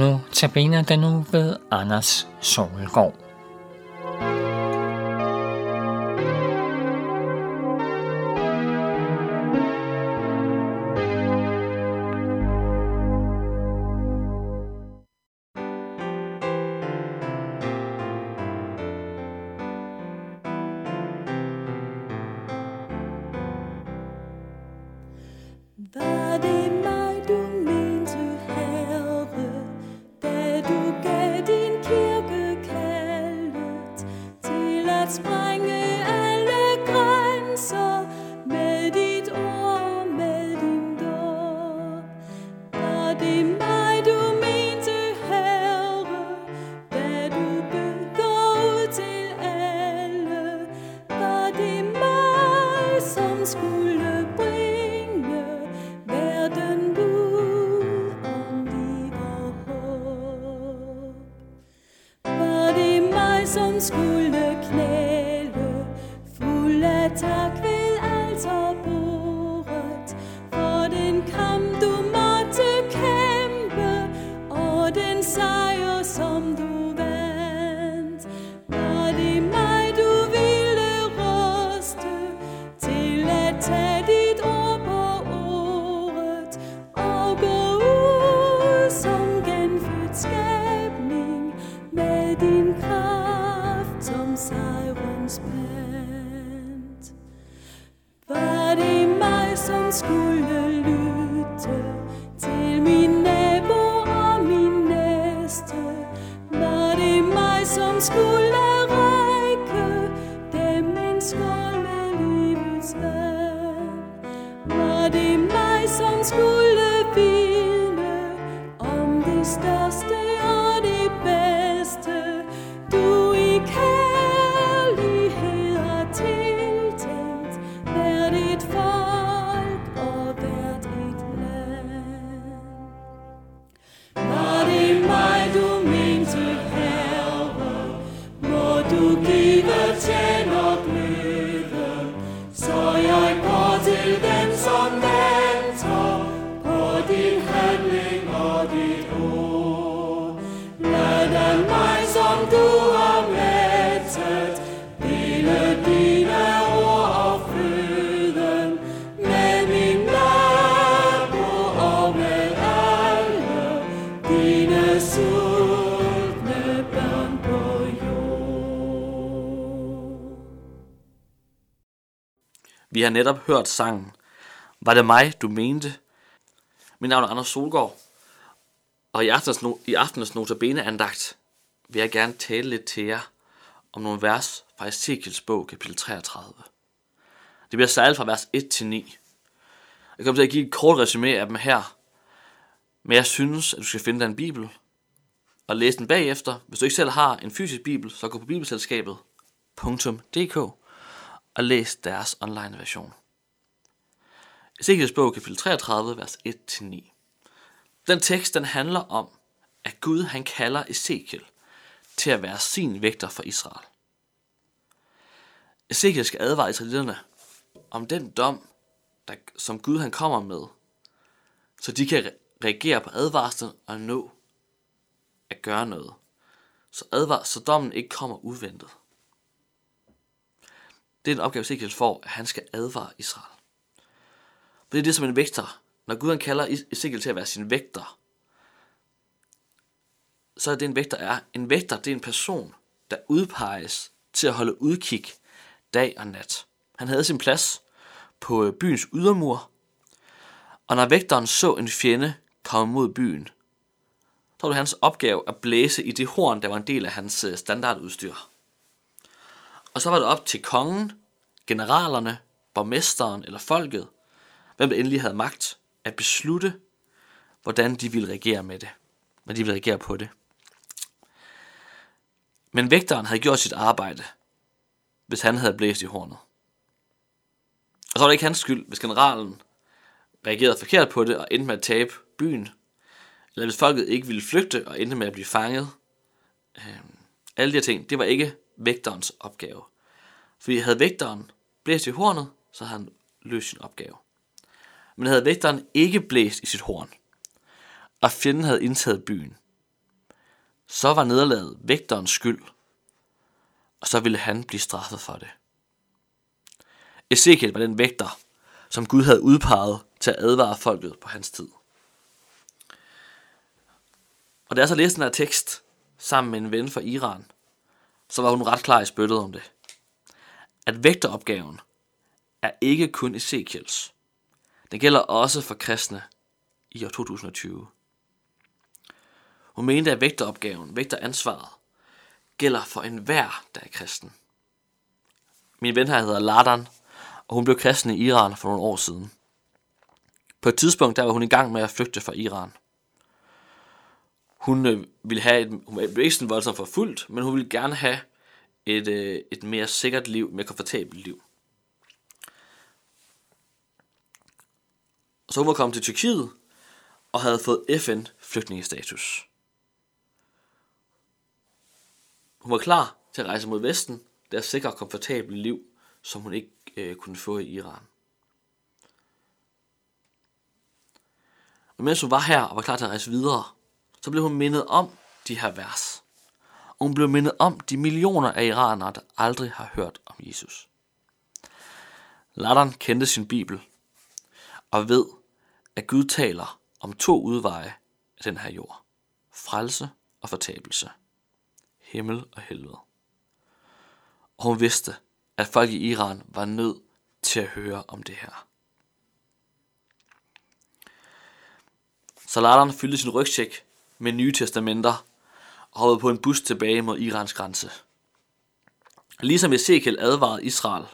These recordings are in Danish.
Nu tabiner den nu ved Anders Solgaard. Var det kraft som sejrens pant Var det mig, som skulle Vi har netop hørt sangen Var det mig, du mente? Mit navn er Anders Solgaard, og i aftenens, no- i aftenens notabene andagt vil jeg gerne tale lidt til jer om nogle vers fra Ezekiels bog, kapitel 33. Det bliver særligt fra vers 1 til 9. Jeg kommer til at give et kort resume af dem her, men jeg synes, at du skal finde dig en bibel og læse den bagefter. Hvis du ikke selv har en fysisk bibel, så gå på bibelselskabet.dk og læs deres online version. Ezekiels bog, kapitel 33, vers 1-9. Den tekst, den handler om, at Gud han kalder Ezekiel til at være sin vægter for Israel. Ezekiel skal advare israelitterne om den dom, der, som Gud han kommer med, så de kan re- reagere på advarslen og nå at gøre noget. Så, advar, så dommen ikke kommer uventet. Det er en opgave, Ezekiel får, at han skal advare Israel. For det er det som en vægter. Når Gud han kalder Ezekiel til at være sin vægter, så er det en vægter er. En vægter, det er en person, der udpeges til at holde udkig dag og nat. Han havde sin plads på øh, byens ydermur, og når vægteren så en fjende komme mod byen, så var det hans opgave at blæse i det horn, der var en del af hans øh, standardudstyr. Og så var det op til kongen, generalerne, borgmesteren eller folket, hvem der endelig havde magt, at beslutte, hvordan de ville regere med det. Hvordan de ville regere på det. Men vægteren havde gjort sit arbejde, hvis han havde blæst i hornet. Og så var det ikke hans skyld, hvis generalen reagerede forkert på det og endte med at tabe byen. Eller hvis folket ikke ville flygte og endte med at blive fanget. Øh, alle de her ting, det var ikke vægterens opgave. Fordi havde vægteren blæst i hornet, så havde han løst sin opgave. Men havde vægteren ikke blæst i sit horn, og fjenden havde indtaget byen, så var nederlaget vægterens skyld, og så ville han blive straffet for det. Ezekiel var den vægter, som Gud havde udpeget til at advare folket på hans tid. Og da jeg så læste den her tekst sammen med en ven fra Iran, så var hun ret klar i spyttet om det. At vægteropgaven er ikke kun Ezekiels. Den gælder også for kristne i år 2020. Hun mente, at vægteropgaven, vægteransvaret, gælder for enhver, der er kristen. Min ven her hedder Ladan, og hun blev kristen i Iran for nogle år siden. På et tidspunkt der var hun i gang med at flygte fra Iran. Hun øh, ville have et, hun var ikke sådan voldsomt forfulgt, men hun ville gerne have et, øh, et mere sikkert liv, mere komfortabelt liv. Så hun var kommet til Tyrkiet og havde fået FN flygtningestatus. Hun var klar til at rejse mod Vesten, der sikre komfortabelt liv, som hun ikke øh, kunne få i Iran. Og mens hun var her og var klar til at rejse videre, så blev hun mindet om de her vers. Og hun blev mindet om de millioner af iranere, der aldrig har hørt om Jesus. Ladan kendte sin bibel og ved, at Gud taler om to udveje af den her jord. Frelse og fortabelse. Himmel og helvede. Og hun vidste, at folk i Iran var nødt til at høre om det her. Saladern fyldte sin rygsæk med nye testamenter og hoppede på en bus tilbage mod Irans grænse. Ligesom Ezekiel advarede Israel,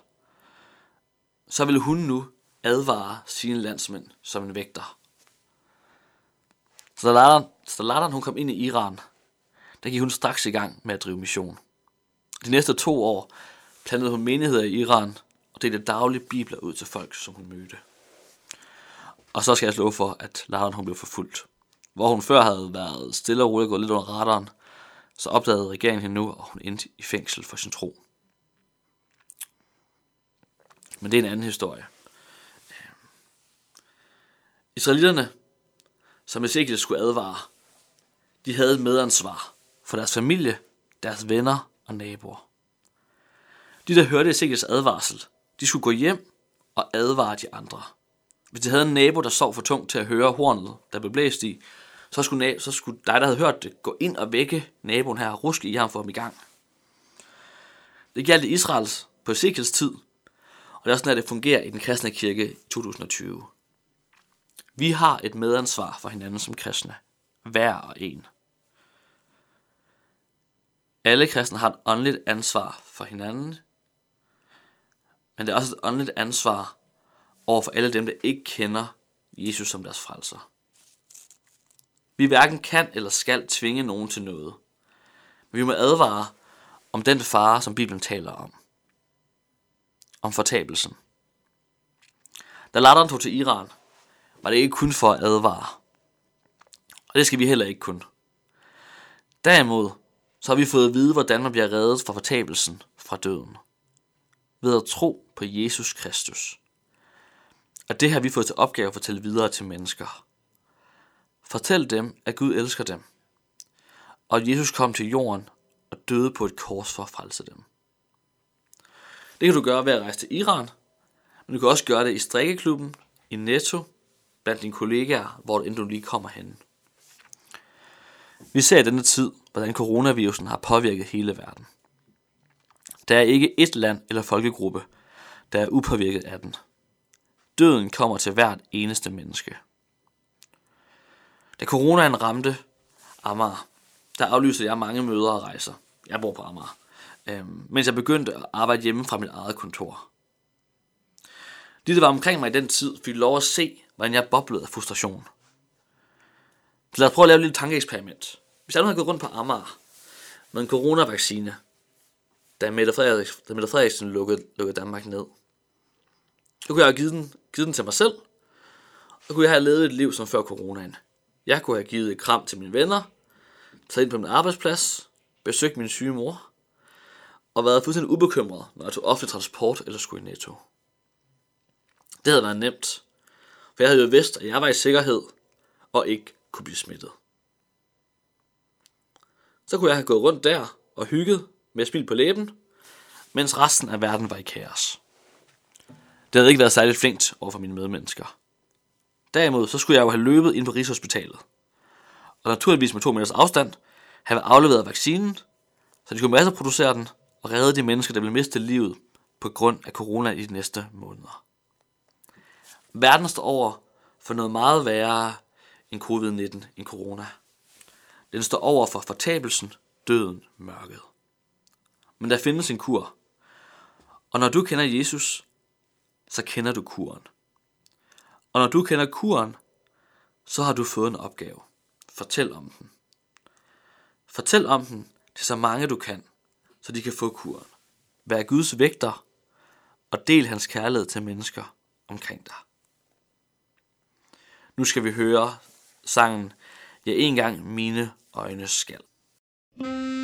så ville hun nu advare sine landsmænd som en vægter. Så Saladern hun kom ind i Iran, der gik hun straks i gang med at drive mission. De næste to år plantede hun menigheder i Iran og delte daglige bibler ud til folk, som hun mødte. Og så skal jeg slå for, at Laron hun blev forfulgt. Hvor hun før havde været stille og roligt gået lidt under radaren, så opdagede regeringen hende nu, og hun endte i fængsel for sin tro. Men det er en anden historie. Øhm. Israelitterne, som Ezekiel skulle advare, de havde et medansvar for deres familie, deres venner og naboer. De, der hørte Ezekiels advarsel, de skulle gå hjem og advare de andre. Hvis de havde en nabo, der sov for tungt til at høre hornet, der blev blæst i, så skulle, så skulle dig, der havde hørt det, gå ind og vække naboen her og ruske i ham for ham i gang. Det galt i Israels på Ezekiels tid, og det er også sådan, at det fungerer i den kristne kirke i 2020. Vi har et medansvar for hinanden som kristne. Hver og en. Alle kristne har et åndeligt ansvar for hinanden, men det er også et åndeligt ansvar over for alle dem, der ikke kender Jesus som deres frelser. Vi hverken kan eller skal tvinge nogen til noget, men vi må advare om den fare, som Bibelen taler om. Om fortabelsen. Da latteren tog til Iran, var det ikke kun for at advare. Og det skal vi heller ikke kun. Derimod, så har vi fået at vide, hvordan man bliver reddet fra fortabelsen fra døden. Ved at tro på Jesus Kristus. Og det har vi fået til opgave at fortælle videre til mennesker. Fortæl dem, at Gud elsker dem. Og at Jesus kom til jorden og døde på et kors for at frelse dem. Det kan du gøre ved at rejse til Iran, men du kan også gøre det i strikkeklubben, i Netto, blandt dine kollegaer, hvor end du lige kommer hen. Vi ser i denne tid, hvordan coronavirusen har påvirket hele verden. Der er ikke et land eller folkegruppe, der er upåvirket af den. Døden kommer til hvert eneste menneske. Da coronaen ramte Amager, der aflyste jeg mange møder og rejser. Jeg bor på Amager. Øhm, mens jeg begyndte at arbejde hjemme fra mit eget kontor. De, der var omkring mig i den tid, fik lov at se, hvordan jeg boblede af frustration. Så lad os prøve at lave et lille tankeeksperiment. Hvis jeg nu havde gået rundt på Amager med en coronavaccine, da Mette Frederiksen, da Mette Frederiksen lukkede, lukkede Danmark ned, så kunne jeg have givet den, givet den til mig selv, og kunne jeg have levet et liv som før coronaen. Jeg kunne have givet et kram til mine venner, taget ind på min arbejdsplads, besøgt min syge mor, og været fuldstændig ubekymret, når jeg tog offentlig transport eller skulle i netto. Det havde været nemt, for jeg havde jo vidst, at jeg var i sikkerhed og ikke kunne blive smittet. så kunne jeg have gået rundt der og hygget med smil på læben, mens resten af verden var i kaos. Det havde ikke været særligt flinkt over for mine medmennesker. Derimod så skulle jeg jo have løbet ind på Rigshospitalet. Og naturligvis med to meters afstand, have afleveret vaccinen, så de kunne masseproducere den og redde de mennesker, der ville miste livet på grund af corona i de næste måneder. Verden står over for noget meget værre end covid-19 end corona. Den står over for fortabelsen, døden, mørket. Men der findes en kur. Og når du kender Jesus, så kender du kuren. Og når du kender kuren, så har du fået en opgave. Fortæl om den. Fortæl om den til så mange du kan, så de kan få kuren. Vær Guds vægter, og del hans kærlighed til mennesker omkring dig. Nu skal vi høre sangen, Ja, engang mine øjne skal. thank